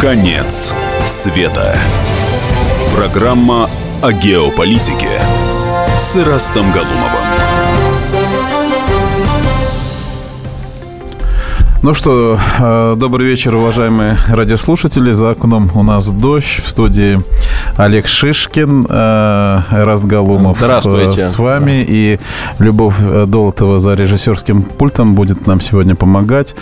Конец света. Программа о геополитике с Ирастом Галумовым. Ну что, э, добрый вечер, уважаемые радиослушатели. За окном у нас дождь. В студии Олег Шишкин, э, Эраст Галумов Здравствуйте. с вами. И Любовь Долотова за режиссерским пультом будет нам сегодня помогать.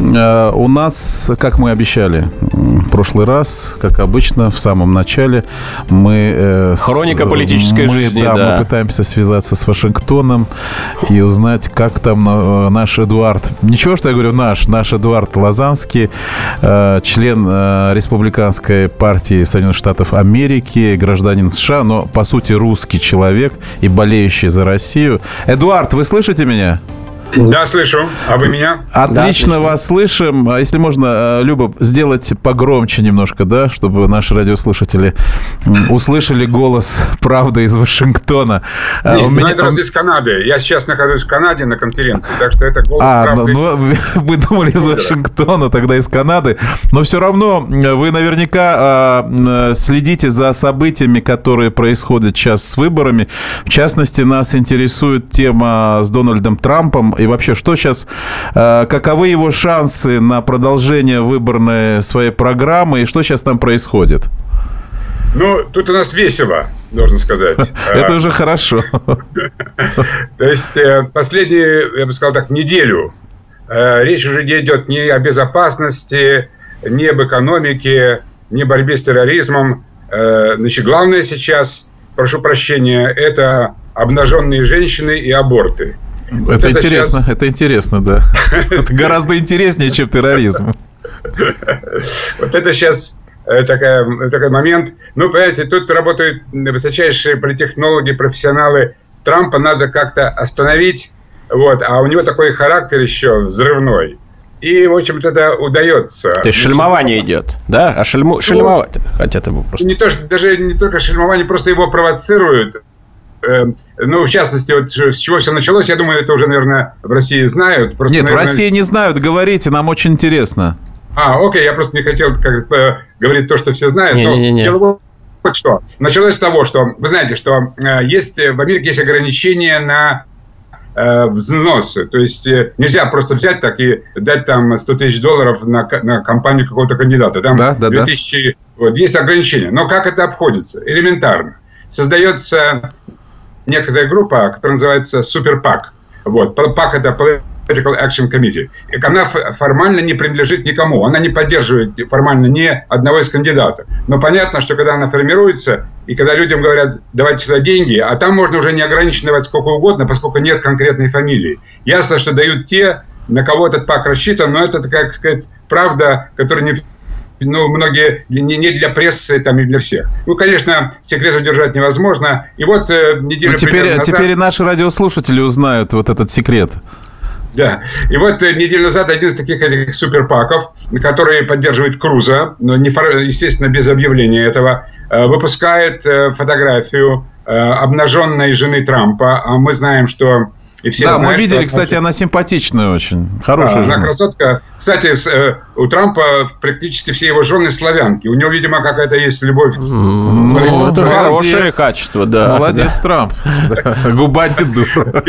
Э, У нас, как мы обещали в прошлый раз, как обычно, в самом начале мы... э, с- Хроника политической мы, жизни, Да, да. мы пытаемся связаться с Вашингтоном и узнать, как там э, наш Эдуард... Ничего, что я говорю наш, наш Эдуард Лазанский, э, член э, Республиканской партии Соединенных Штатов Америки, гражданин США, но, по сути, русский человек и болеющий за Россию. Эдуард, вы слышите меня? Да, слышу. А вы меня? Отлично, отлично. вас слышим. А если можно, э, Люба, сделать погромче немножко, да, чтобы наши радиослушатели услышали голос правды из Вашингтона. А, Нет, у ну, меня- это раз из Канады. Я сейчас нахожусь в Канаде на конференции, так что это голос А, ну, правды. ну, вы думали из Вашингтона, тогда из Канады. Но все равно э, вы наверняка а, э, следите за событиями, которые происходят сейчас с выборами. В частности, нас интересует тема с Дональдом Трампом. И вообще, что сейчас, э, каковы его шансы на продолжение выборной своей программы, и что сейчас там происходит? Ну, тут у нас весело, должен сказать. Это А, уже хорошо. То есть, э, последнюю, я бы сказал так, неделю э, речь уже не идет ни о безопасности, ни об экономике, ни о борьбе с терроризмом. Значит, главное сейчас, прошу прощения, это обнаженные женщины и аборты. Это интересно, сейчас- это интересно, да. Это гораздо интереснее, чем терроризм. Вот это сейчас э, такая, такой момент. Ну, понимаете, тут работают высочайшие политтехнологи, профессионалы. Трампа надо как-то остановить, вот, а у него такой характер еще взрывной. И, в общем-то, это удается. То есть шельмование идет, да? А шельму... шельмовать хотят его просто. Не то, что, даже не только шельмование, просто его провоцируют. Э, Ну, в частности, вот с чего все началось, я думаю, это уже, наверное, в России знают. Просто, Нет, в наверное, России не знают, говорите, нам очень интересно. А, окей, я просто не хотел как, говорить то, что все знают. но Не-не-не-не. дело вот что. Началось с того, что вы знаете, что э, есть э, в Америке есть ограничения на э, взносы. То есть э, нельзя просто взять так и дать там 100 тысяч долларов на, на компанию какого-то кандидата. Там Да, да, да. 2000, Вот, есть ограничения. Но как это обходится? Элементарно. Создается некоторая группа, которая называется Суперпак. Вот. ПАК – это Political Action Committee. И она формально не принадлежит никому. Она не поддерживает формально ни одного из кандидатов. Но понятно, что когда она формируется, и когда людям говорят, давайте сюда деньги, а там можно уже неограниченно давать сколько угодно, поскольку нет конкретной фамилии. Ясно, что дают те, на кого этот пак рассчитан, но это, как сказать, правда, которая не ну, многие не, не для прессы там и для всех. Ну, конечно, секрет удержать невозможно. И вот э, неделю Ну, теперь, назад- теперь наши радиослушатели узнают вот этот секрет. Да. И вот э, неделю назад один из таких этих суперпаков, которые поддерживает Круза, но не естественно без объявления этого, э, выпускает э, фотографию э, обнаженной жены Трампа. А мы знаем, что и все да, мы знают, видели, что кстати, она симпатичная очень. Хорошая Да, она жена. красотка. Кстати, э, у Трампа практически все его жены славянки. У него, видимо, какая-то есть любовь. к- Ну, это молодец. хорошее качество, да. Молодец, Трамп. Да, Губа не дура.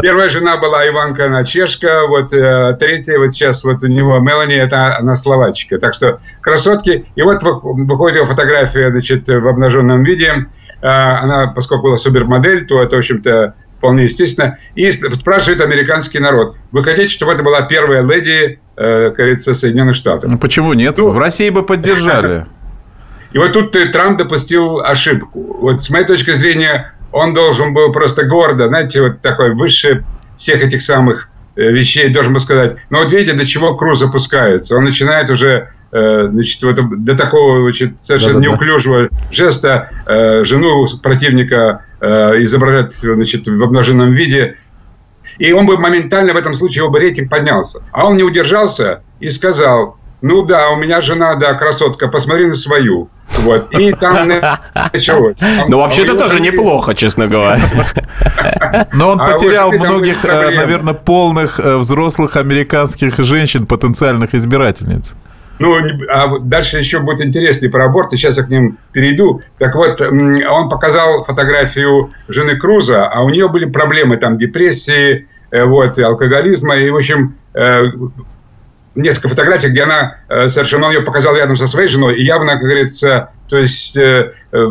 Первая жена была Иванка, она чешка, вот э, третья, вот сейчас вот у него Мелани, это она словачка. Так что красотки. И вот вы- выходит его фотография, значит, в обнаженном виде. А, Она, поскольку была супермодель, то это, в общем-то, вполне естественно. И спрашивает американский народ, вы хотите, чтобы это была первая леди, э, говорится, Соединенных Штатов? Ну, почему нет? Ну, В России бы поддержали. И вот тут э, Трамп допустил ошибку. Вот с моей точки зрения, он должен был просто гордо, знаете, вот такой выше всех этих самых э, вещей должен был сказать. Но вот видите, до чего Круз опускается. Он начинает уже э, значит, вот до такого значит, совершенно Да-да-да. неуклюжего жеста э, жену противника э, изображать значит, в обнаженном виде. И он бы моментально в этом случае его бы рейтинг поднялся. А он не удержался и сказал, ну да, у меня жена, да, красотка, посмотри на свою. Вот. И там началось. Ну, вообще-то тоже неплохо, честно говоря. Но он а потерял многих, э, наверное, полных э, взрослых американских женщин, потенциальных избирательниц. Ну, а дальше еще будет интереснее про аборты, сейчас я к ним перейду. Так вот, он показал фотографию жены Круза, а у нее были проблемы, там, депрессии, э, вот, алкоголизма, и, в общем, несколько фотографий, где она э, совершенно, он ее показал рядом со своей женой, и явно, как говорится, то есть э, э,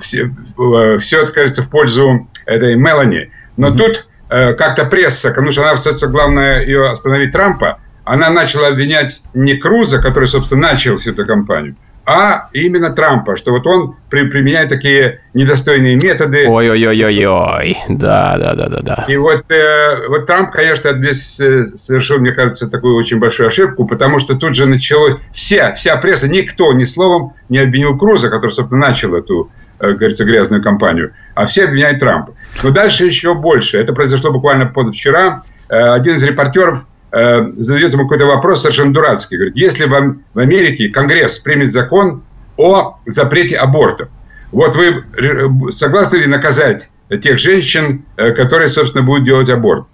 все, э, все это, кажется, в пользу этой Мелани. Но mm-hmm. тут э, как-то пресса, потому что она, кстати, главное ее остановить Трампа, она начала обвинять не Круза, который, собственно, начал всю эту кампанию, а именно Трампа, что вот он при, применяет такие недостойные методы. Ой-ой-ой-ой-ой, да, да, да, да, да. И вот, э, вот Трамп, конечно, здесь э, совершил, мне кажется, такую очень большую ошибку, потому что тут же началось вся, вся пресса, никто ни словом не обвинил Круза, который, собственно, начал эту, э, говорится, грязную кампанию, а все обвиняют Трампа. Но дальше еще больше. Это произошло буквально позавчера. Э, один из репортеров Э, задает ему какой-то вопрос совершенно дурацкий. Говорит, если в, в Америке Конгресс примет закон о запрете абортов, вот вы согласны ли наказать тех женщин, э, которые, собственно, будут делать аборт?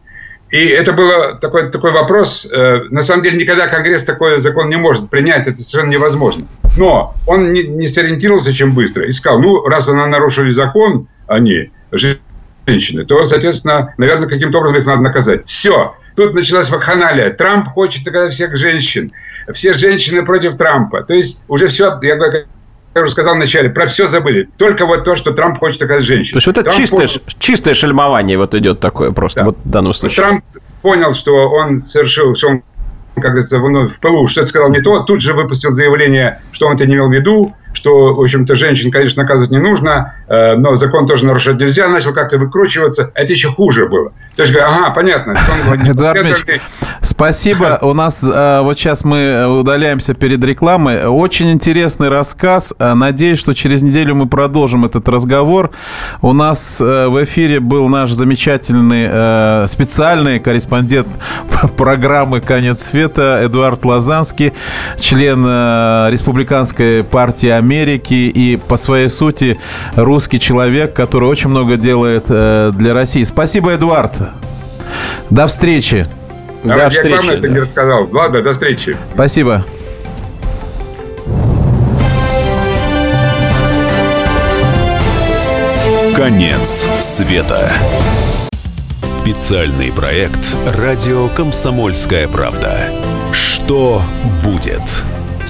И это был такой, такой вопрос. Э, на самом деле, никогда Конгресс такой закон не может принять, это совершенно невозможно. Но он не, не сориентировался чем быстро и сказал, ну, раз она нарушили закон, они, женщины, то, соответственно, наверное, каким-то образом их надо наказать. Все. Тут началась вакханалия. Трамп хочет наказать всех женщин. Все женщины против Трампа. То есть уже все, я я уже сказал вначале, про все забыли. Только вот то, что Трамп хочет наказать женщин. То есть вот это чистое, понял... чистое шельмование вот идет такое просто да. вот в данном случае. Трамп понял, что он совершил, что он как говорится, в, в ПЛУ что-то сказал не то, тут же выпустил заявление, что он это не имел в виду, что, в общем-то, женщин, конечно, наказывать не нужно, э, но закон тоже нарушать нельзя, начал как-то выкручиваться. Это еще хуже было. То есть, ага, понятно. Эдуард спасибо. У нас э, вот сейчас мы удаляемся перед рекламой. Очень интересный рассказ. Э, надеюсь, что через неделю мы продолжим этот разговор. У нас в эфире был наш замечательный специальный корреспондент программы «Конец света» Эдуард Лазанский, член Республиканской партии Америки и по своей сути русский человек, который очень много делает э, для России. Спасибо, Эдуард. До встречи. А до я встречи. Я это да. не рассказал. Ладно, до встречи. Спасибо. Конец света. Специальный проект «Радио Комсомольская правда». Что будет?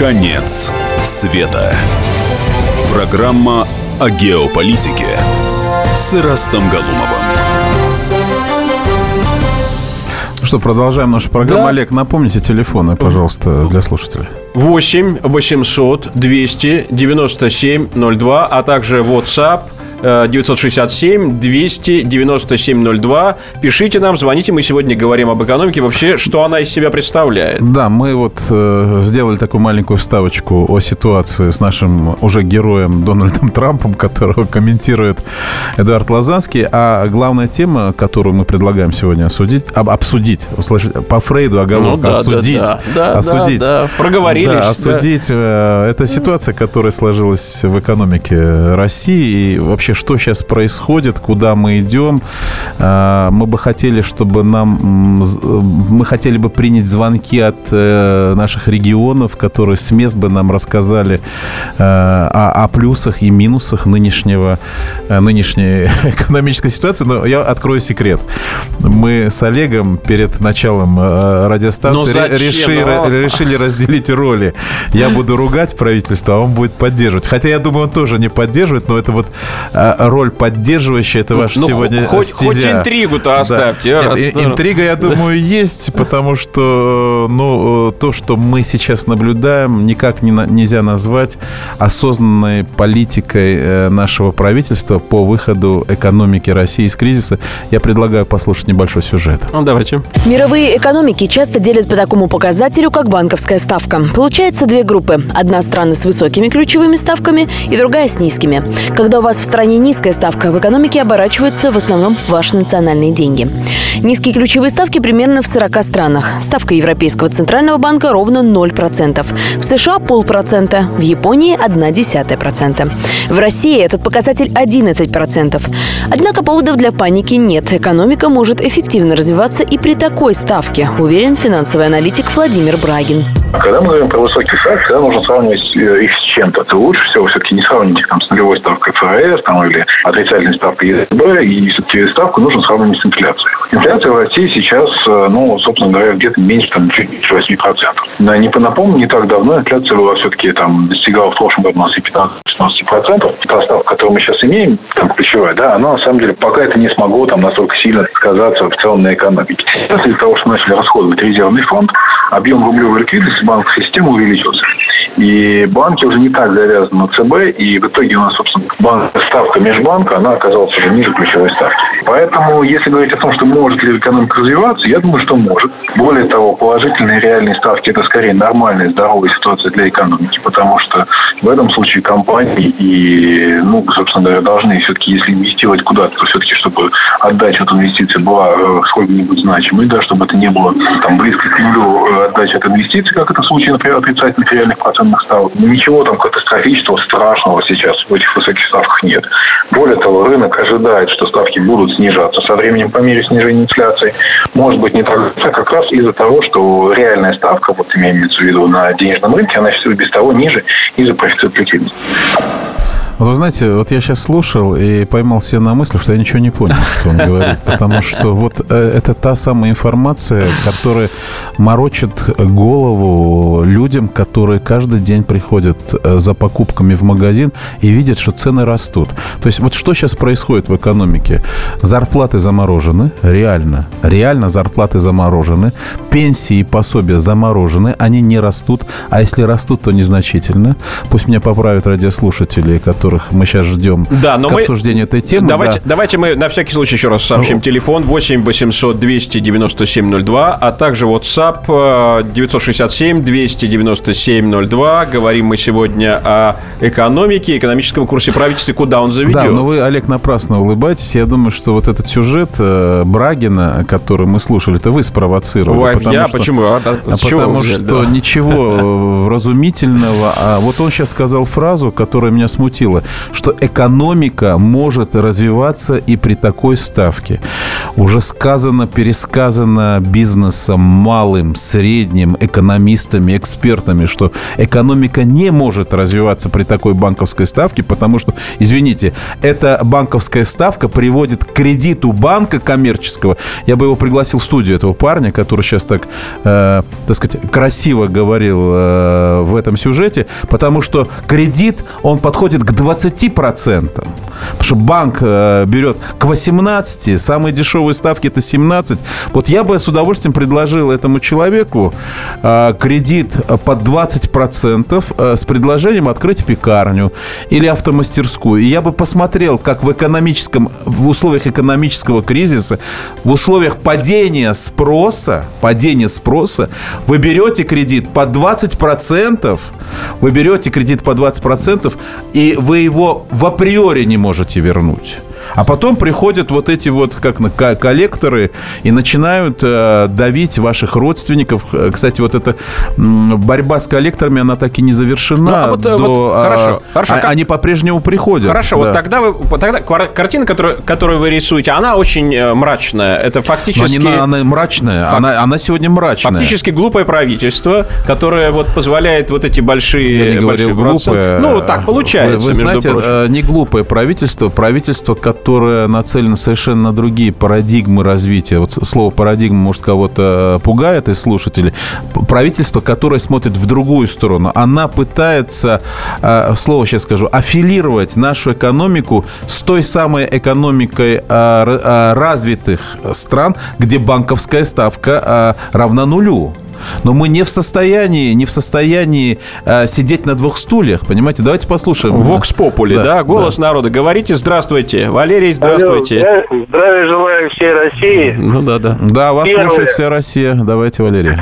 Конец света. Программа о геополитике с Ирастом Галумовым. Ну что, продолжаем нашу программу. Да. Олег, напомните телефоны, пожалуйста, для слушателей. 8 800 200 97 02, а также WhatsApp – 967 297 02. Пишите нам, звоните. Мы сегодня говорим об экономике. Вообще, что она из себя представляет. Да, мы вот э, сделали такую маленькую вставочку о ситуации с нашим уже героем Дональдом Трампом, которого комментирует Эдуард Лазанский. А главная тема, которую мы предлагаем сегодня осудить, об, обсудить, услышать, по Фрейду оговорка, ну, да, осудить, да, да, осудить. Да, да. Проговорились. Да, осудить. Да. Э, это ситуация, которая сложилась в экономике России и вообще вообще, что сейчас происходит, куда мы идем. А, мы бы хотели, чтобы нам... Мы хотели бы принять звонки от э, наших регионов, которые с мест бы нам рассказали э, о, о плюсах и минусах нынешнего, э, нынешней экономической ситуации. Но я открою секрет. Мы с Олегом перед началом радиостанции решили, решили разделить роли. Я буду ругать правительство, а он будет поддерживать. Хотя я думаю, он тоже не поддерживает, но это вот роль поддерживающая, это ваш ну, сегодня хоть, стезя. хоть интригу-то оставьте. Да. Нет, интрига, я думаю, есть, потому что ну, то, что мы сейчас наблюдаем, никак не, нельзя назвать осознанной политикой э, нашего правительства по выходу экономики России из кризиса. Я предлагаю послушать небольшой сюжет. Ну, давайте. Мировые экономики часто делят по такому показателю, как банковская ставка. Получается две группы. Одна страны с высокими ключевыми ставками и другая с низкими. Когда у вас в стране низкая ставка, в экономике оборачиваются в основном ваши национальные деньги. Низкие ключевые ставки примерно в 40 странах. Ставка Европейского центрального банка ровно 0%. В США полпроцента, в Японии 0,1%. В России этот показатель 11%. Однако поводов для паники нет. Экономика может эффективно развиваться и при такой ставке, уверен финансовый аналитик Владимир Брагин. Когда мы говорим про высокие ставки, всегда нужно сравнивать э, их с чем-то. То лучше всего все-таки не сравнивать их там, с нулевой ставкой ФРС там, или отрицательной ставкой ЕЦБ, и все-таки ставку нужно сравнивать с инфляцией. Инфляция в России сейчас, э, ну, собственно говоря, где-то меньше там, чуть меньше 8%. Да, не напомню, не так давно инфляция была все-таки там достигала в прошлом году у нас и 15-16%. Та ставка, которую мы сейчас имеем, там ключевая, да, она на самом деле пока это не смогло там настолько сильно сказаться в целом на экономике. Сейчас из-за того, что начали расходовать резервный фонд, объем рублевой ликвидности банковской системы увеличился. И банки уже не так завязаны на ЦБ, и в итоге у нас, собственно, банк, ставка межбанка, она оказалась уже ниже ключевой ставки. Поэтому, если говорить о том, что может ли экономика развиваться, я думаю, что может. Более того, положительные реальные ставки – это скорее нормальная, здоровая ситуация для экономики, потому что в этом случае компании и, ну, собственно говоря, должны все-таки, если инвестировать куда-то, то все-таки, чтобы отдача от инвестиций была э, сколько-нибудь значимой, да, чтобы это не было там близко к нулю э, отдача от инвестиций, как это в случае, например, отрицательных реальных процентных ставок. Ничего там катастрофического, страшного сейчас в этих высоких ставках нет. Более того, рынок ожидает, что ставки будут снижаться со временем по мере снижения инфляции. Может быть, не так, а как раз из-за того, что реальная ставка, вот имеется в виду на денежном рынке, она все без того ниже из-за профицита ликвидности. Вот вы знаете, вот я сейчас слушал и поймал себя на мысли, что я ничего не понял, что он говорит. Потому что вот э, это та самая информация, которая морочит голову людям, которые каждый день приходят э, за покупками в магазин и видят, что цены растут. То есть вот что сейчас происходит в экономике? Зарплаты заморожены, реально. Реально зарплаты заморожены. Пенсии и пособия заморожены. Они не растут. А если растут, то незначительно. Пусть меня поправят радиослушатели, которых мы сейчас ждем да, но к мы... обсуждению этой темы. Давайте, да. давайте мы на всякий случай еще раз сообщим. Ну... Телефон 8 800 297 02, а также WhatsApp 967 297 02. Говорим мы сегодня о экономике, экономическом курсе правительства, куда он заведет. Да, но вы, Олег, напрасно улыбаетесь. Я думаю, что вот этот сюжет э, Брагина, который мы слушали, это вы спровоцировали. Ой, я? Что, почему? А, а, потому что да. ничего вразумительного. А вот он сейчас сказал фразу, которая меня смутила что экономика может развиваться и при такой ставке. Уже сказано, пересказано бизнесом, малым, средним, экономистами, экспертами, что экономика не может развиваться при такой банковской ставке, потому что, извините, эта банковская ставка приводит к кредиту банка коммерческого. Я бы его пригласил в студию, этого парня, который сейчас так, э, так сказать, красиво говорил э, в этом сюжете, потому что кредит, он подходит к 20%. Потому что банк э, берет к 18, самые дешевые ставки это 17. Вот я бы с удовольствием предложил этому человеку э, кредит под 20% э, с предложением открыть пекарню или автомастерскую. И я бы посмотрел, как в экономическом, в условиях экономического кризиса, в условиях падения спроса, падения спроса, вы берете кредит под 20%, вы берете кредит по 20%, и вы его в априори не можете вернуть. А потом приходят вот эти вот как на коллекторы и начинают э, давить ваших родственников. Э, кстати, вот эта борьба с коллекторами, она так и не завершена. Ну, а вот, э, до, вот, хорошо, а, хорошо. А, они по-прежнему приходят. Хорошо, да. вот тогда вы тогда картина, которую, которую вы рисуете, она очень э, мрачная. Это фактически... Но она, она мрачная. Фак... Она, она сегодня мрачная. Фактически глупое правительство, которое вот позволяет вот эти большие... Я не говорю глупое. Ну, так получается, вы, вы знаете, прочим. не глупое правительство, правительство, которое которая нацелена совершенно на другие парадигмы развития. Вот слово парадигма, может, кого-то э, пугает из слушателей. Правительство, которое смотрит в другую сторону, она пытается, э, слово сейчас скажу, аффилировать нашу экономику с той самой экономикой развитых стран, где банковская ставка равна нулю. Но мы не в состоянии, не в состоянии э, сидеть на двух стульях, понимаете? Давайте послушаем. Вокс Попули, да, да? Голос да. народа. Говорите здравствуйте. Валерий, здравствуйте. Алло, здравия желаю всей России. Ну да, да. Да, вас Первое. слушает вся Россия. Давайте, Валерий.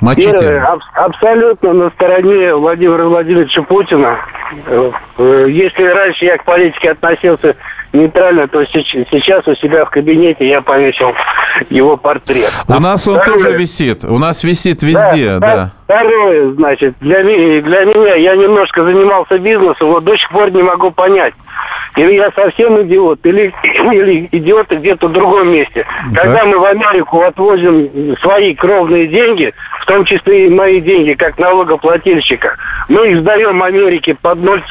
Мочите. Первое, аб- абсолютно на стороне Владимира Владимировича Путина. Э, если раньше я к политике относился нейтрально, то сейчас у себя в кабинете я повесил его портрет. У нас он Второе, тоже висит. У нас висит везде, да. да. Второе, значит, для, для меня, я немножко занимался бизнесом, вот до сих пор не могу понять, или я совсем идиот, или, или идиот где-то в другом месте. Да. Когда мы в Америку отвозим свои кровные деньги, в том числе и мои деньги, как налогоплательщика, мы их сдаем Америке под 0,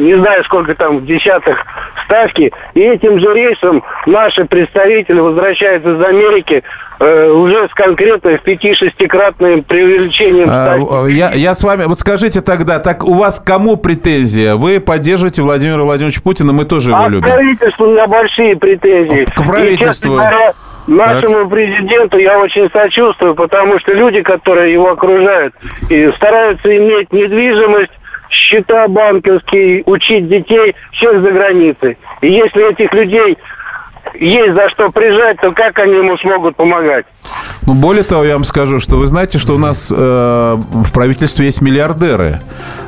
не знаю, сколько там десятых ставки, и этим же рейсом наши представители возвращаются из Америки э, уже с конкретно в пяти-шестикратным преувеличением а, я, я с вами, вот скажите тогда, так у вас кому претензия? Вы поддерживаете Владимира Владимировича Путина, мы тоже его а любим. К правительству у меня большие претензии. К правительству. И, говоря, Нашему так. президенту я очень сочувствую, потому что люди, которые его окружают, и стараются иметь недвижимость, счета банковские, учить детей, всех за границей. И если этих людей есть за что прижать, то как они ему смогут помогать? Ну, более того, я вам скажу, что вы знаете, что у нас э, в правительстве есть миллиардеры,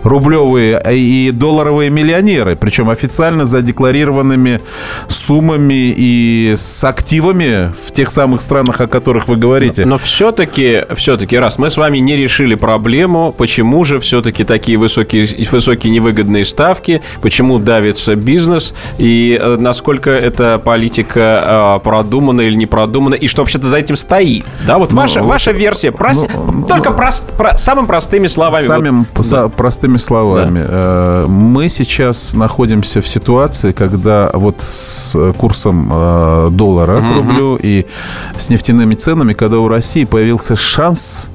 рублевые и долларовые миллионеры, причем официально задекларированными суммами и с активами в тех самых странах, о которых вы говорите. Но, но все-таки, все-таки, раз мы с вами не решили проблему, почему же все-таки такие высокие, высокие невыгодные ставки, почему давится бизнес и э, насколько эта политика э, продумана или не продумана, и что вообще-то за этим стоит? Да, вот ну, ваша, ваша версия. Прос... Ну, только ну, прост... про... самыми простыми словами. Самыми вот. да. простыми словами. Да. Э, мы сейчас находимся в ситуации, когда вот с курсом э, доллара к рублю и с нефтяными ценами, когда у России появился шанс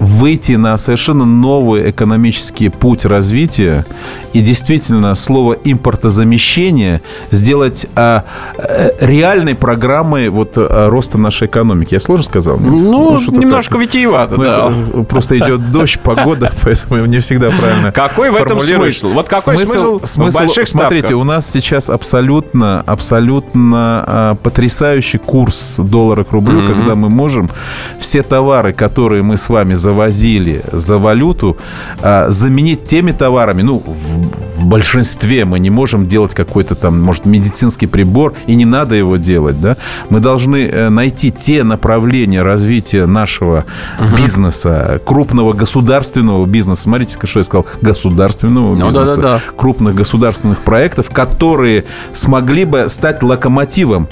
выйти на совершенно новый экономический путь развития и действительно слово импортозамещение сделать а, а, реальной программой вот а, роста нашей экономики. Я сложно сказал? Нет? Ну, ну немножко так, витиевато, ну, да. Просто идет дождь, погода, поэтому не всегда правильно Какой в этом смысл? Вот какой смысл, смысл в больших Смотрите, у нас сейчас абсолютно, абсолютно а, потрясающий курс доллара к рублю, mm-hmm. когда мы можем все товары, которые мы с вами завозили за валюту, а, заменить теми товарами, ну, в в большинстве мы не можем делать какой-то там, может, медицинский прибор, и не надо его делать, да. Мы должны э, найти те направления развития нашего uh-huh. бизнеса, крупного государственного бизнеса. Смотрите, что я сказал, государственного ну, бизнеса, да, да, да. крупных государственных проектов, которые смогли бы стать локомотивом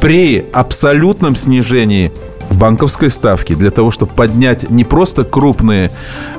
при абсолютном снижении банковской ставки для того, чтобы поднять не просто крупные,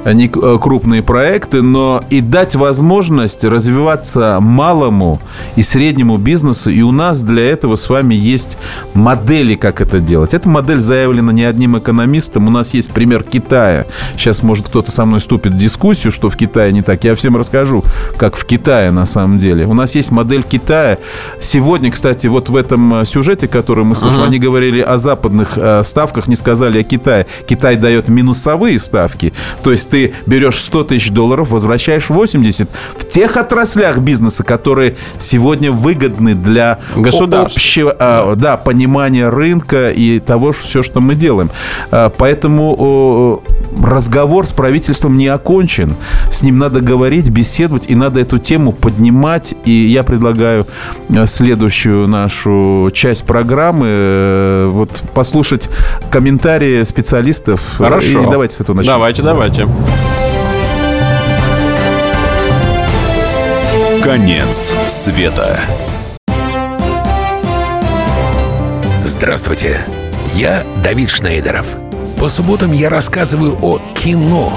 э, не э, крупные проекты, но и дать возможность развиваться малому и среднему бизнесу. И у нас для этого с вами есть модели, как это делать. Эта модель заявлена не одним экономистом. У нас есть пример Китая. Сейчас, может, кто-то со мной вступит в дискуссию, что в Китае не так. Я всем расскажу, как в Китае на самом деле. У нас есть модель Китая. Сегодня, кстати, вот в этом э, сюжете, который мы слушали, uh-huh. они говорили о западных ставках, не сказали о Китае. Китай дает минусовые ставки. То есть ты берешь 100 тысяч долларов, возвращаешь 80 в тех отраслях бизнеса, которые сегодня выгодны для общего а, да, понимания рынка и того, все, что мы делаем. А, поэтому разговор с правительством не окончен. С ним надо говорить, беседовать, и надо эту тему поднимать. И я предлагаю э, следующую нашу часть программы э, вот послушать комментарии специалистов. Хорошо. И давайте с этого начнем. Давайте, давайте. Конец света. Здравствуйте, я Давид Шнейдеров. По субботам я рассказываю о кино,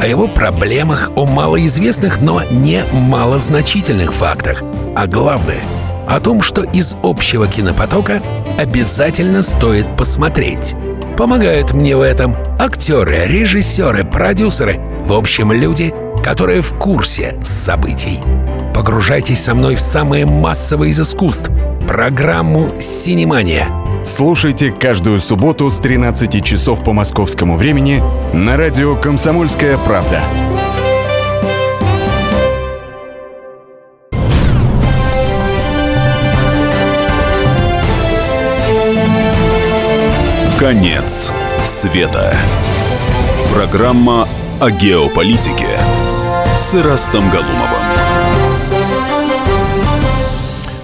о его проблемах, о малоизвестных, но не малозначительных фактах. А главное – о том, что из общего кинопотока обязательно стоит посмотреть. Помогают мне в этом актеры, режиссеры, продюсеры, в общем, люди, которые в курсе событий. Погружайтесь со мной в самое массовое из искусств – программу «Синемания». Слушайте каждую субботу с 13 часов по московскому времени на радио «Комсомольская правда». Конец света. Программа о геополитике с Ирастом Галумовым.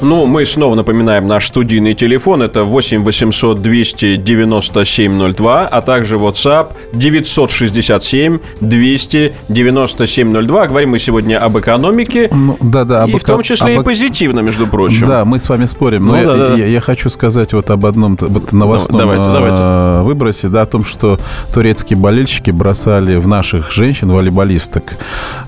Ну, мы снова напоминаем наш студийный телефон. Это 8 800 297 02, а также WhatsApp 967 297 02. Говорим мы сегодня об экономике. Ну, да, да. и в том числе об... и позитивно, между прочим. Да, мы с вами спорим. Но ну, я, да, да. Я, я хочу сказать вот об одном вот новостном давайте, давайте. Э, выбросе, да, о том, что турецкие болельщики бросали в наших женщин, волейболисток,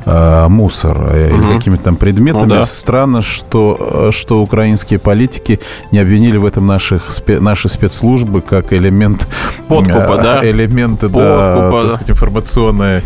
э, мусор угу. или какими-то там предметами. Ну, да. Странно, что, что украинские политики не обвинили в этом наших, наши спецслужбы как элемент... Подкупа, да? Элемент, да, так сказать, информационной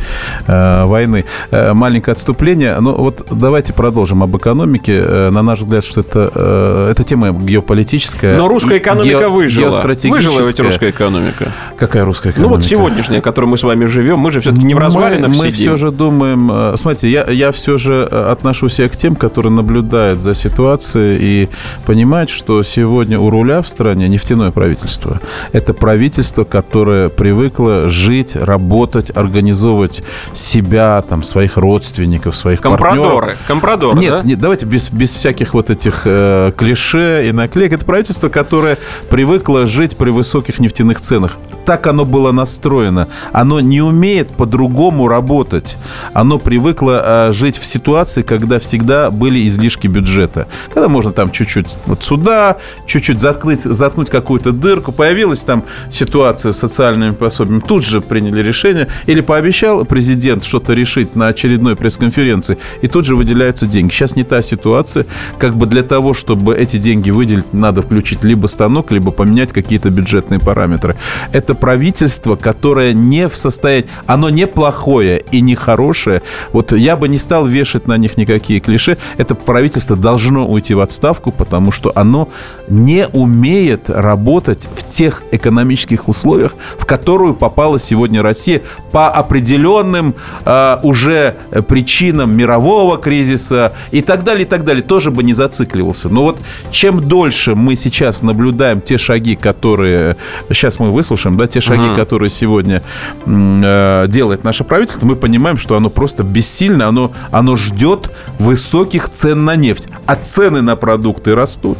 э, войны. Э, маленькое отступление. Ну, вот давайте продолжим об экономике. Э, на наш взгляд, что это, э, это тема геополитическая. Но русская экономика ге- выжила. Выжила ведь русская экономика. Какая русская экономика? Ну, вот сегодняшняя, в которой мы с вами живем. Мы же все-таки не в развалинах мы, мы сидим. все же думаем... Э, смотрите, я, я все же отношусь к тем, которые наблюдают за ситуацией и понимать, что сегодня у руля в стране нефтяное правительство. Это правительство, которое привыкло жить, работать, организовывать себя, там, своих родственников, своих Компрадоры. партнеров. Компрадоры, Нет, да? нет, давайте без, без всяких вот этих э, клише и наклеек. Это правительство, которое привыкло жить при высоких нефтяных ценах. Так оно было настроено. Оно не умеет по-другому работать. Оно привыкло э, жить в ситуации, когда всегда были излишки бюджета. Когда можно там чуть-чуть вот сюда, чуть-чуть заткнуть, заткнуть какую-то дырку. Появилась там ситуация с социальными пособиями. Тут же приняли решение. Или пообещал президент что-то решить на очередной пресс-конференции, и тут же выделяются деньги. Сейчас не та ситуация. Как бы для того, чтобы эти деньги выделить, надо включить либо станок, либо поменять какие-то бюджетные параметры. Это правительство, которое не в состоянии... Оно не плохое и не хорошее. Вот я бы не стал вешать на них никакие клише. Это правительство должно уйти в отставку отставку, потому что оно не умеет работать в тех экономических условиях, в которую попала сегодня Россия по определенным э, уже причинам мирового кризиса и так далее, и так далее. Тоже бы не зацикливался. Но вот чем дольше мы сейчас наблюдаем те шаги, которые... Сейчас мы выслушаем, да, те шаги, uh-huh. которые сегодня э, делает наше правительство, мы понимаем, что оно просто бессильно, оно, оно ждет высоких цен на нефть. А цены на продукты растут.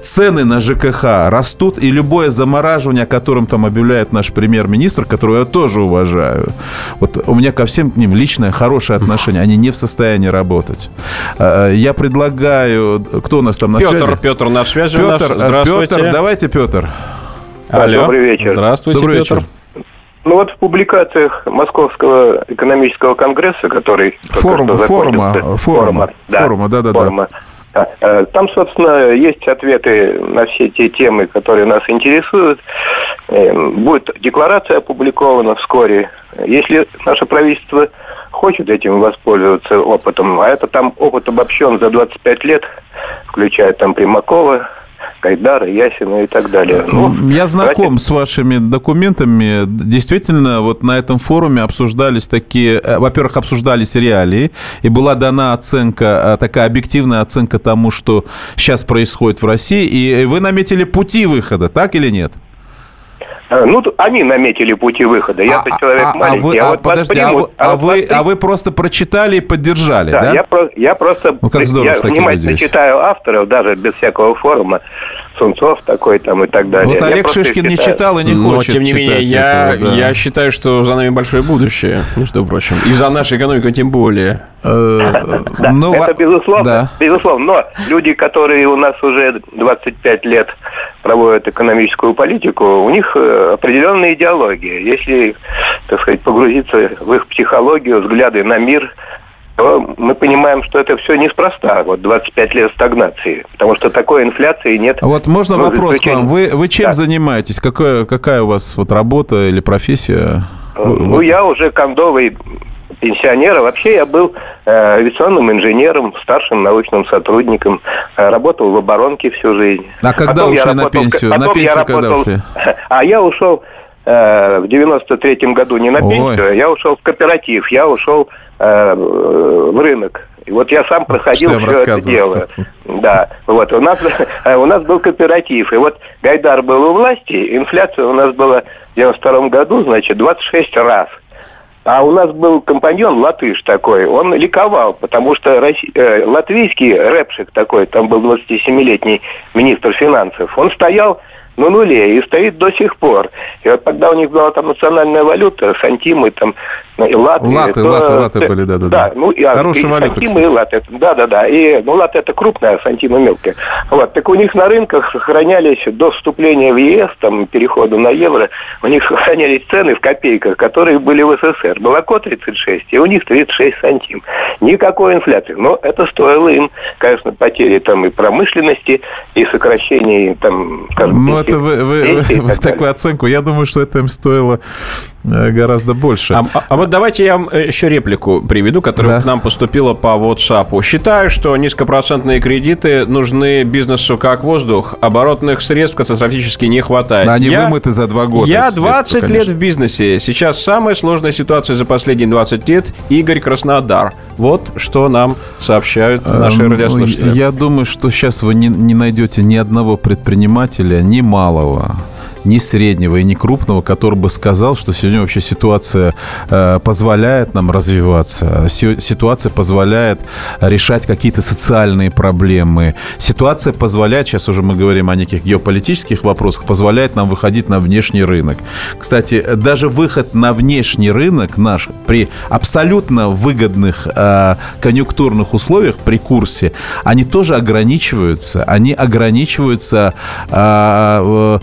Цены на ЖКХ растут, и любое замораживание, о котором там объявляет наш премьер-министр, которого я тоже уважаю, вот у меня ко всем к ним личное хорошее отношение, они не в состоянии работать. А, я предлагаю, кто у нас там на Петр, связи? Петр на связи Петр, Здравствуйте. Петр, давайте, Петр. Алло. Добрый вечер. Здравствуйте, Добрый Петр. вечер. Ну вот в публикациях Московского экономического конгресса, который... Форум, форума, форума, форума, да, форума, да, да, форума. да. Э, там, собственно, есть ответы на все те темы, которые нас интересуют. Э, будет декларация опубликована вскоре. Если наше правительство хочет этим воспользоваться опытом, а это там опыт обобщен за 25 лет, включая там Примакова, Гайдара, Ясина и так далее. Ну, Я знаком давайте... с вашими документами. Действительно, вот на этом форуме обсуждались такие... Э, во-первых, обсуждались реалии, и была дана оценка, э, такая объективная оценка тому, что сейчас происходит в России, и вы наметили пути выхода, так или нет? Э, ну, они наметили пути выхода. Я-то а, человек а, маленький. А, вы, а, вот подожди, а, вы, а, вы, а вы просто прочитали и поддержали, да? да? Я, про, я просто ну, как здорово, я внимательно читаю авторов, даже без всякого форума. Сунцов такой там и так далее. Вот Олег Шишкин не читал и не Но, хочет тем не менее, я, этого, да. я считаю, что за нами большое будущее, между прочим. И за нашей экономикой тем более. Э, ну, это безусловно, безусловно. Но люди, которые у нас уже 25 лет проводят экономическую политику, у них э, определенная идеология. Если, так сказать, погрузиться в их психологию, взгляды на мир, то мы понимаем, что это все неспроста. Вот 25 лет стагнации. Потому что такой инфляции нет. А вот можно ну, вопрос к вам? Вы, вы чем да. занимаетесь? Какая, какая у вас вот работа или профессия? Ну, я уже кондовый пенсионера. Вообще я был э, авиационным инженером, старшим научным сотрудником, э, работал в оборонке всю жизнь. А когда потом ушли работал, на пенсию? На пенсию работал, когда ушли? А я ушел э, в 93-м году не на пенсию, а я ушел в кооператив, я ушел э, в рынок. И вот я сам проходил все это дело. Да, вот у нас у нас был кооператив, и вот Гайдар был у власти, инфляция у нас была в 92 году, значит, 26 раз. А у нас был компаньон латыш такой, он ликовал, потому что Росси... э, латвийский рэпшик такой, там был 27-летний министр финансов, он стоял на нуле и стоит до сих пор. И вот когда у них была там национальная валюта, сантимы, там, и латы. Латы, то, латы, латы были, да, да. Да, ну, и, Хорошая и валюта, сантимы кстати. и латы. Да, да, да. И, ну, латы это крупная, сантимы мелкие. Вот, так у них на рынках сохранялись до вступления в ЕС, там, перехода на евро, у них сохранялись цены в копейках, которые были в СССР. Молоко 36, и у них 36 сантим. Никакой инфляции. Но это стоило им, конечно, потери там и промышленности, и сокращения там, скажем, ну, это вы, вы, вы, вы такую оценку. Я думаю, что это им стоило гораздо больше. А, а, а вот давайте я вам э, еще реплику приведу, которая да. к нам поступила по WhatsApp. Считаю, что низкопроцентные кредиты нужны бизнесу как воздух. Оборотных средств катастрофически не хватает. Они я, вымыты за два года. Я 20 лет в бизнесе. Сейчас самая сложная ситуация за последние 20 лет. Игорь Краснодар. Вот что нам сообщают наши эм, радиослушатели. Я думаю, что сейчас вы не, не найдете ни одного предпринимателя, ни малого, ни среднего и ни крупного, который бы сказал, что сегодня вообще ситуация э, позволяет нам развиваться, ситуация позволяет решать какие-то социальные проблемы, ситуация позволяет, сейчас уже мы говорим о неких геополитических вопросах, позволяет нам выходить на внешний рынок. Кстати, даже выход на внешний рынок наш при абсолютно выгодных э, конъюнктурных условиях, при курсе, они тоже ограничиваются, они ограничиваются э,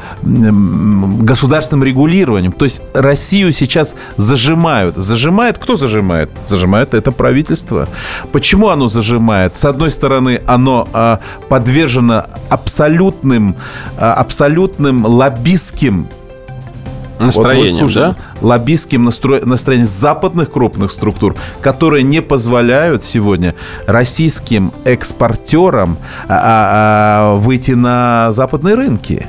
государственным регулированием. То есть Россию сейчас зажимают. Зажимает кто зажимает? Зажимает это правительство. Почему оно зажимает? С одной стороны, оно а, подвержено абсолютным, а, абсолютным лоббистским настроением, вот да? Лоббистским настро... настроением западных крупных структур, которые не позволяют сегодня российским экспортерам а, а, а, выйти на западные рынки.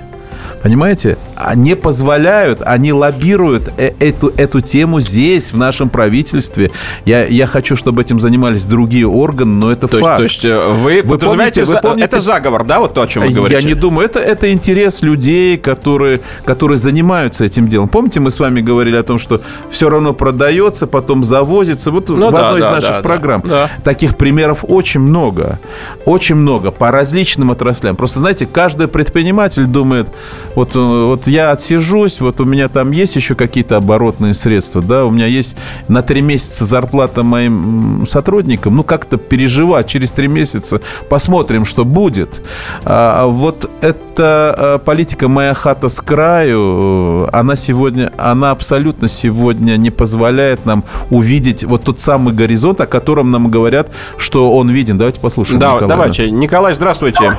Понимаете? не позволяют, они лоббируют э, эту, эту тему здесь, в нашем правительстве. Я, я хочу, чтобы этим занимались другие органы, но это то факт. Есть, то есть э, вы, вы помните, вы помните, это заговор, да, вот то, о чем вы говорите? Я не думаю, это, это интерес людей, которые, которые занимаются этим делом. Помните, мы с вами говорили о том, что все равно продается, потом завозится. Вот ну, в да, одной да, из наших да, программ. Да. Таких примеров очень много. Очень много по различным отраслям. Просто, знаете, каждый предприниматель думает, вот, э, вот я отсижусь, вот у меня там есть еще какие-то оборотные средства, да, у меня есть на три месяца зарплата моим сотрудникам, ну, как-то переживать через три месяца, посмотрим, что будет. А, вот эта а, политика «Моя хата с краю», она сегодня, она абсолютно сегодня не позволяет нам увидеть вот тот самый горизонт, о котором нам говорят, что он виден. Давайте послушаем. Да, Николая. давайте. Николай, здравствуйте.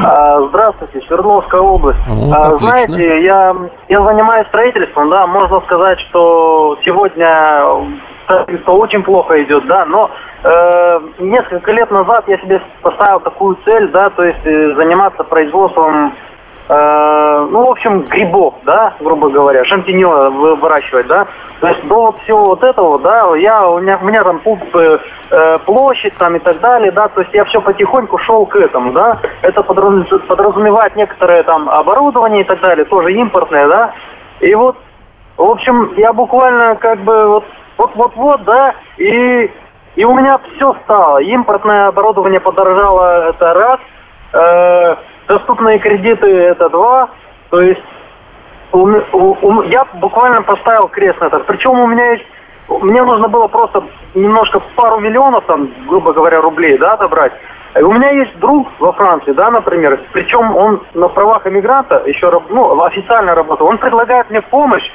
А, здравствуйте, Свердловская область. Вот, а, знаете, я, я занимаюсь строительством, да, можно сказать, что сегодня строительство очень плохо идет, да, но э, несколько лет назад я себе поставил такую цель, да, то есть э, заниматься производством ну, в общем, грибов, да, грубо говоря, шампиньоны выращивать, да. То есть до всего вот этого, да, я, у меня, у меня там э, площадь там и так далее, да, то есть я все потихоньку шел к этому, да. Это подразумевает некоторое там оборудование и так далее, тоже импортное, да. И вот, в общем, я буквально как бы вот, вот-вот-вот, да, и, и у меня все стало. Импортное оборудование подорожало, это раз, э, доступные кредиты это два, то есть у, у, у, я буквально поставил крест на это. Причем у меня есть, мне нужно было просто немножко пару миллионов, там, грубо говоря, рублей, да, добрать. У меня есть друг во Франции, да, например, причем он на правах иммигранта еще, ну, официально работал, он предлагает мне помощь.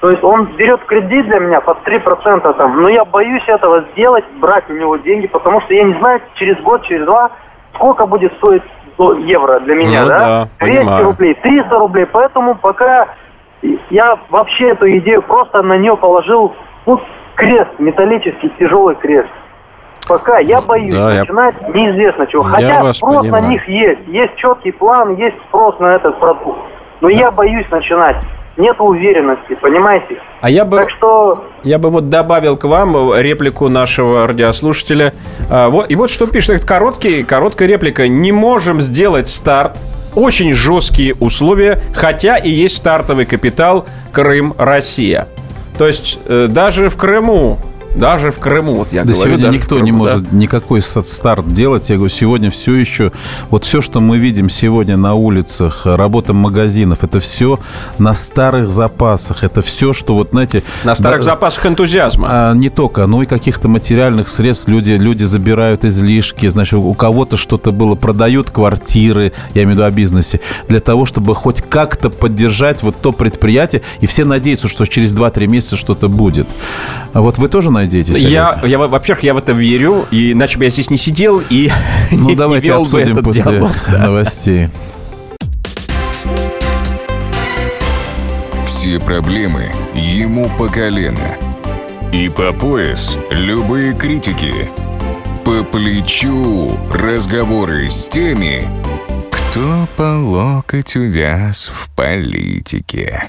То есть он берет кредит для меня под 3% там, но я боюсь этого сделать, брать у него деньги, потому что я не знаю через год, через два, сколько будет стоить евро для меня, ну, да? да 200 понимаю. рублей, 300 рублей, поэтому пока я вообще эту идею просто на нее положил, ну, крест, металлический тяжелый крест. Пока я боюсь да, начинать я... неизвестно чего. Хотя спрос понимаю. на них есть. Есть четкий план, есть спрос на этот продукт. Но да. я боюсь начинать нет уверенности, понимаете? А я бы, так что... я бы вот добавил к вам реплику нашего радиослушателя. А, вот, и вот что пишет, короткий, короткая реплика. Не можем сделать старт. Очень жесткие условия, хотя и есть стартовый капитал Крым, Россия. То есть э, даже в Крыму даже в Крыму, вот я да говорю. сегодня никто Крыму, не может да? никакой старт делать. Я говорю, сегодня все еще... Вот все, что мы видим сегодня на улицах, работа магазинов, это все на старых запасах. Это все, что вот, знаете... На старых да, запасах энтузиазма. А, не только, но и каких-то материальных средств. Люди, люди забирают излишки. Значит, у кого-то что-то было, продают квартиры, я имею в виду о бизнесе, для того, чтобы хоть как-то поддержать вот то предприятие. И все надеются, что через 2-3 месяца что-то будет. А вот вы тоже надеетесь? Я, я, во-первых, я в это верю, и иначе бы я здесь не сидел и Ну, не, давайте не вел обсудим бы после диалог, новостей. Все проблемы ему по колено. И по пояс любые критики. По плечу разговоры с теми, кто по локоть увяз в политике.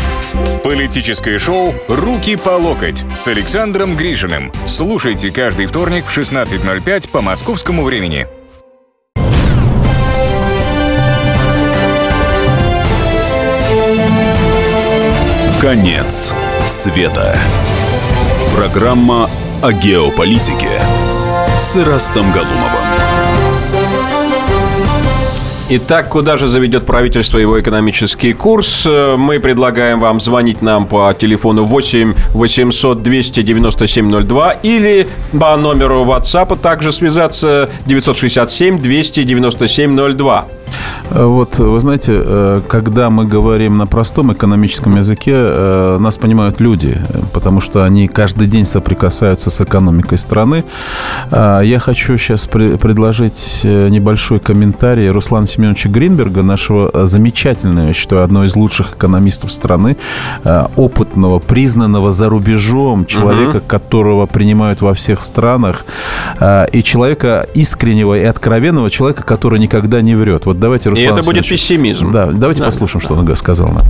Политическое шоу «Руки по локоть» с Александром Гришиным. Слушайте каждый вторник в 16.05 по московскому времени. Конец света. Программа о геополитике с Ирастом Галумовым. Итак, куда же заведет правительство его экономический курс? Э, мы предлагаем вам звонить нам по телефону 8 800 297 02 или по номеру WhatsApp также связаться 967 297 02. Э, вот, вы знаете, э, когда мы говорим на простом экономическом языке, э, нас понимают люди, потому что они каждый день соприкасаются с экономикой страны. Я хочу сейчас предложить небольшой комментарий Руслана Семеновича Гринберга, нашего замечательного, я считаю, одного из лучших экономистов страны, опытного, признанного за рубежом, человека, угу. которого принимают во всех странах, и человека искреннего и откровенного, человека, который никогда не врет. Вот давайте, Руслан И это будет пессимизм. Да, давайте да. послушаем, что он сказал нам.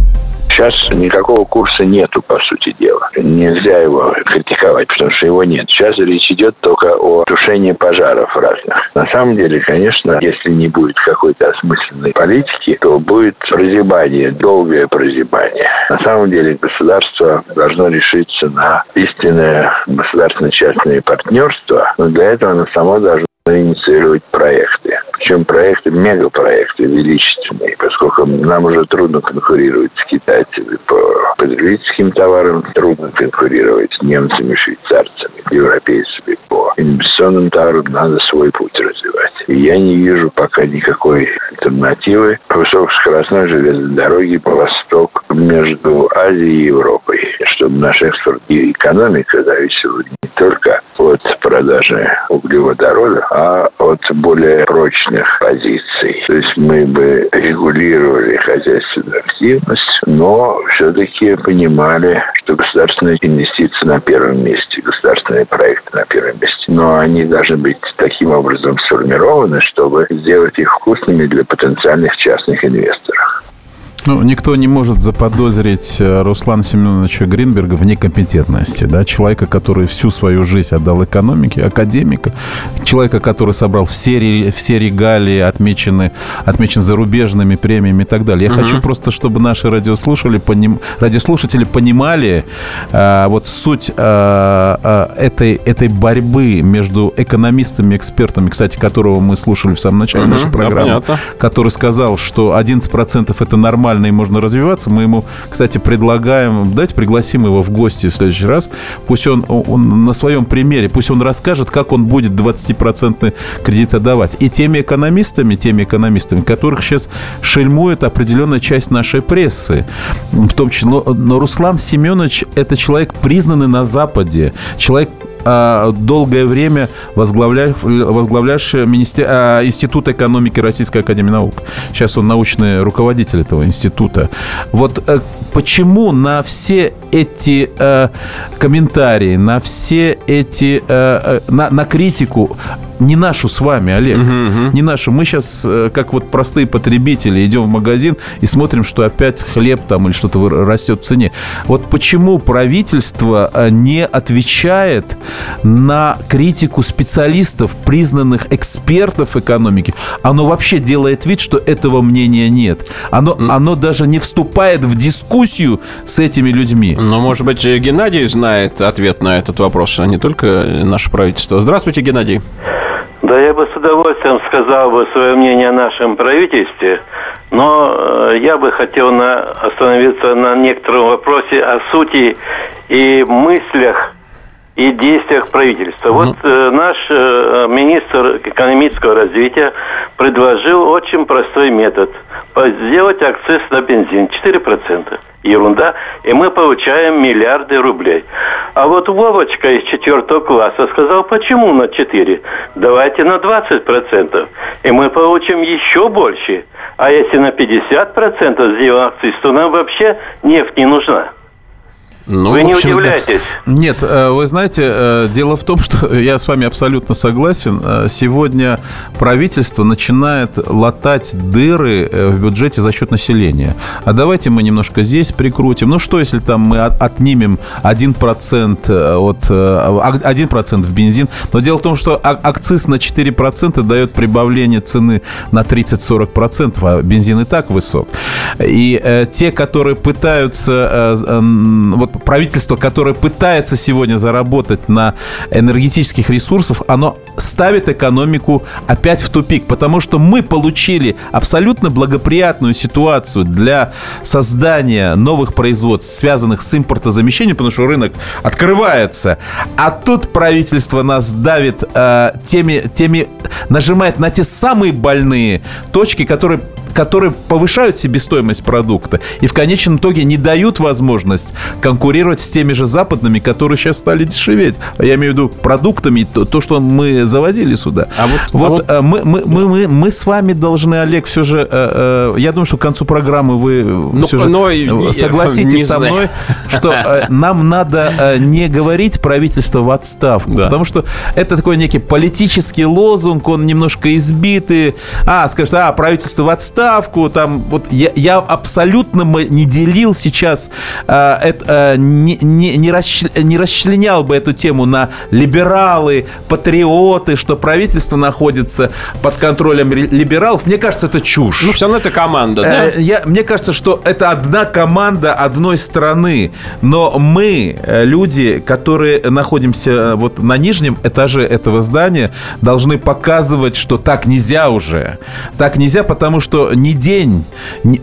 Сейчас никакого курса нету, по сути дела. Нельзя его критиковать, потому что его нет. Сейчас речь идет только о тушении пожаров разных. На самом деле, конечно, если не будет какой-то осмысленной политики, то будет прозябание, долгое прозябание. На самом деле государство должно решиться на истинное государственно-частное партнерство, но для этого оно само должно инициировать проекты. Причем проекты, мегапроекты величественные, поскольку нам уже трудно конкурировать с китайцами по потребительским товарам, трудно конкурировать с немцами, швейцарцами, европейцами по инвестиционным товарам, надо свой путь развивать. Я не вижу пока никакой альтернативы высокоскоростной железной дороги по восток между Азией и Европой, чтобы наш экспорт и экономика зависела не только от продажи углеводородов, а от более прочных позиций. То есть мы бы регулировали хозяйственную активность, но все-таки понимали, что государственные инвестиции на первом месте, государственные проекты на первом месте. Но они должны быть таким образом сформированы, чтобы сделать их вкусными для потенциальных частных инвесторов. Ну, никто не может заподозрить э, Руслана Семеновича Гринберга в некомпетентности. Да? Человека, который всю свою жизнь отдал экономике, академика. Человека, который собрал все, все регалии, отмечены, отмечен зарубежными премиями и так далее. Я угу. хочу просто, чтобы наши радиослушатели, поним, радиослушатели понимали э, вот суть э, э, этой, этой борьбы между экономистами, экспертами, кстати, которого мы слушали в самом начале угу, нашей программы, да, который сказал, что 11% это нормально нормально и можно развиваться. Мы ему, кстати, предлагаем, давайте пригласим его в гости в следующий раз. Пусть он, он на своем примере, пусть он расскажет, как он будет 20% кредит отдавать. И теми экономистами, теми экономистами, которых сейчас шельмует определенная часть нашей прессы, в том числе, но, но Руслан Семенович – это человек, признанный на Западе, человек, долгое время возглавлявший министер... А, Институт экономики Российской Академии Наук. Сейчас он научный руководитель этого института. Вот э, почему на все эти э, комментарии, на все эти, э, на, на критику не нашу с вами, Олег, угу, угу. не нашу. Мы сейчас, э, как вот простые потребители, идем в магазин и смотрим, что опять хлеб там или что-то растет в цене. Вот почему правительство э, не отвечает на критику специалистов, признанных экспертов экономики? Оно вообще делает вид, что этого мнения нет. Оно, оно даже не вступает в дискуссию с этими людьми. Но, может быть, Геннадий знает ответ на этот вопрос, а не только наше правительство. Здравствуйте, Геннадий. Да я бы с удовольствием сказал бы свое мнение о нашем правительстве, но э, я бы хотел на, остановиться на некотором вопросе о сути и мыслях и действиях правительства. Mm-hmm. Вот э, наш э, министр экономического развития предложил очень простой метод. Сделать акциз на бензин 4% ерунда, и мы получаем миллиарды рублей. А вот Вовочка из четвертого класса сказал, почему на 4? Давайте на 20%, и мы получим еще больше. А если на 50% сделаем акциз, то нам вообще нефть не нужна. Ну, вы не удивляйтесь. Нет, э, вы знаете, э, дело в том, что я с вами абсолютно согласен. Э, сегодня правительство начинает латать дыры в бюджете за счет населения. А давайте мы немножко здесь прикрутим. Ну что, если там мы отнимем 1% от 1% в бензин? Но дело в том, что акциз на 4% дает прибавление цены на 30-40%, а бензин и так высок. И те, которые пытаются вот правительство, которое пытается сегодня заработать на энергетических ресурсах, оно ставит экономику опять в тупик, потому что мы получили абсолютно благоприятную ситуацию для создания новых производств, связанных с импортозамещением, потому что рынок открывается, а тут правительство нас давит э, теми, теми, нажимает на те самые больные точки, которые которые повышают себестоимость продукта и в конечном итоге не дают возможность конкурировать с теми же западными, которые сейчас стали дешеветь. Я имею в виду продуктами, то, то что мы завозили сюда. А вот, вот, а вот... Э, мы, мы, мы, мы, мы с вами должны, Олег, все же, э, э, я думаю, что к концу программы вы ну, все же но, согласитесь со мной, что нам надо не говорить правительство в отставку, да. потому что это такой некий политический лозунг, он немножко избитый. А, скажет, а, правительство в отставку, отставку, там, вот я, я абсолютно не делил сейчас, э, э, не, не, не, расч, не расчленял бы эту тему на либералы, патриоты, что правительство находится под контролем либералов. Мне кажется, это чушь. Ну, все равно это команда, да? Э, я, мне кажется, что это одна команда одной страны, но мы, э, люди, которые находимся э, вот на нижнем этаже этого здания, должны показывать, что так нельзя уже. Так нельзя, потому что не день, не,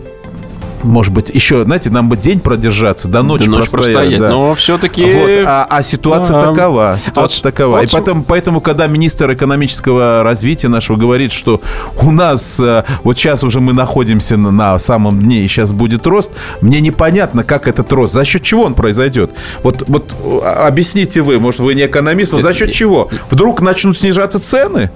может быть, еще, знаете, нам бы день продержаться, до ночи, до ночи простоять. простоять да. Но все-таки... Вот, а, а ситуация а, такова. Ситуация вот, такова. Вот, И поэтому, поэтому, когда министр экономического развития нашего говорит, что у нас э, вот сейчас уже мы находимся на, на самом дне, и сейчас будет рост, мне непонятно, как этот рост, за счет чего он произойдет. Вот, вот а, объясните вы, может, вы не экономист, но за счет чего? Вдруг начнут снижаться цены?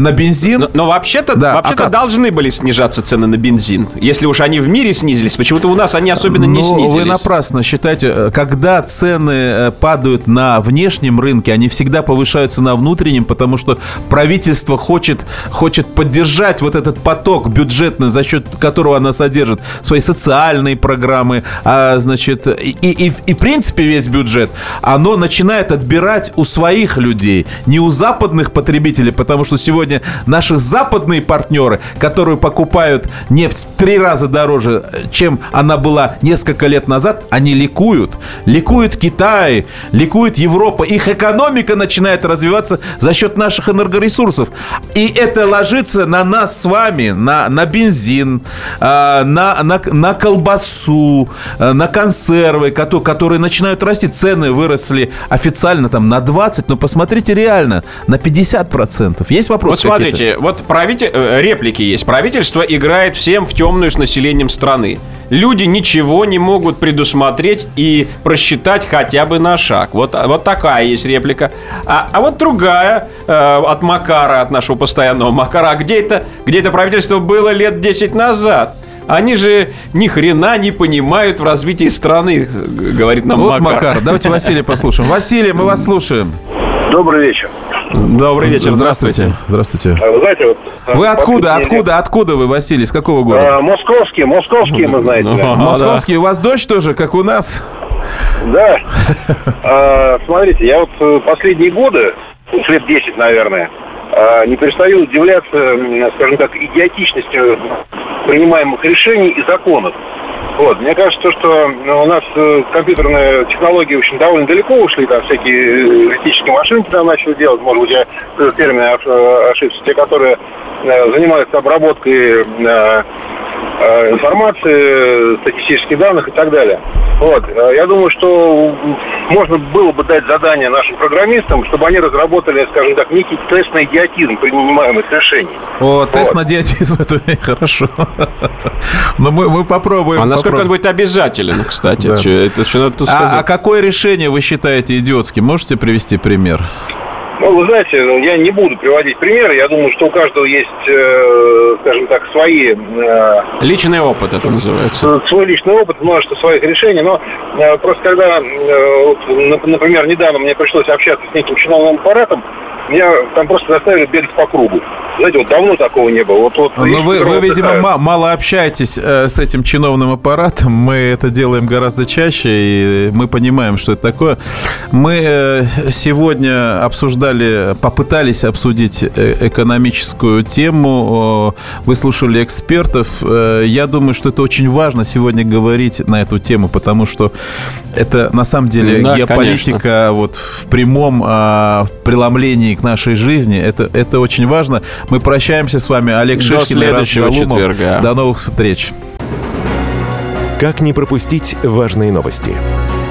На бензин. Но, но вообще-то, да, вообще-то а должны были снижаться цены на бензин. Если уж они в мире снизились, почему-то у нас они особенно не ну, снизились. Вы напрасно считаете, э, когда цены э, падают на внешнем рынке, они всегда повышаются на внутреннем, потому что правительство хочет, хочет поддержать вот этот поток бюджетный, за счет которого она содержит свои социальные программы, а, значит, и, и, и в принципе весь бюджет, оно начинает отбирать у своих людей, не у западных потребителей, потому что сегодня наши западные партнеры, которые покупают нефть в три раза дороже, чем она была несколько лет назад, они ликуют. Ликует Китай, ликует Европа. Их экономика начинает развиваться за счет наших энергоресурсов. И это ложится на нас с вами, на, на бензин, а, на, на, на колбасу, а, на консервы, которые, начинают расти. Цены выросли официально там на 20, но посмотрите реально, на 50%. Есть вопросы Вот смотрите, вот правитель, э, реплики есть. Правительство играет всем в темную с населением страны люди ничего не могут предусмотреть и просчитать хотя бы на шаг. Вот, вот такая есть реплика. А, а вот другая э, от Макара, от нашего постоянного Макара. А где это, где это правительство было лет 10 назад? Они же ни хрена не понимают в развитии страны, говорит нам вот Макар. Макар. Давайте Василия послушаем. Василий, мы вас слушаем. Добрый вечер. Добрый вечер, здравствуйте. Здравствуйте. А, вы знаете, вот... Вы откуда, откуда, откуда вы, Василий, с какого города? А, московский, московский, мы знаете. Да. Московский, у вас дождь тоже, как у нас? Да. а, смотрите, я вот э, последние годы, лет 10, наверное, а, не перестаю удивляться, скажем так, идиотичностью принимаемых решений и законов. Вот. Мне кажется, что ну, у нас э, компьютерные технологии, общем, довольно далеко ушли, там всякие электрические машинки там начали делать, может быть, я термин ошибся, те, которые э, занимаются обработкой э, информации, статистических данных и так далее. Вот. Я думаю, что можно было бы дать задание нашим программистам, чтобы они разработали, скажем так, некий тест на принимаемых решений. О, вот. тест на идиотизм, это хорошо. Но мы, мы попробуем. А насколько попробуем. он будет обязателен, кстати? Да. Это, это что надо тут а, сказать. А какое решение вы считаете идиотским? Можете привести пример? Ну, вы знаете, ну, я не буду приводить примеры. Я думаю, что у каждого есть, э, скажем так, свои... Э, личный опыт это называется. Свой личный опыт, множество своих решений. Но э, просто когда, э, вот, например, недавно мне пришлось общаться с неким чиновным аппаратом, меня там просто заставили бегать по кругу. Знаете, вот давно такого не было. Вот, вот, Но ну, вы, вы, видимо, м- мало общаетесь э, с этим чиновным аппаратом. Мы это делаем гораздо чаще, и мы понимаем, что это такое. Мы э, сегодня обсуждали, попытались обсудить э, экономическую тему, выслушали экспертов. Э, я думаю, что это очень важно сегодня говорить на эту тему, потому что это на самом деле да, геополитика конечно. вот в прямом э, преломлении к нашей жизни. Это, это очень важно. Мы прощаемся с вами. Олег До Шишкин следующего и четверга. До новых встреч. Как не пропустить важные новости?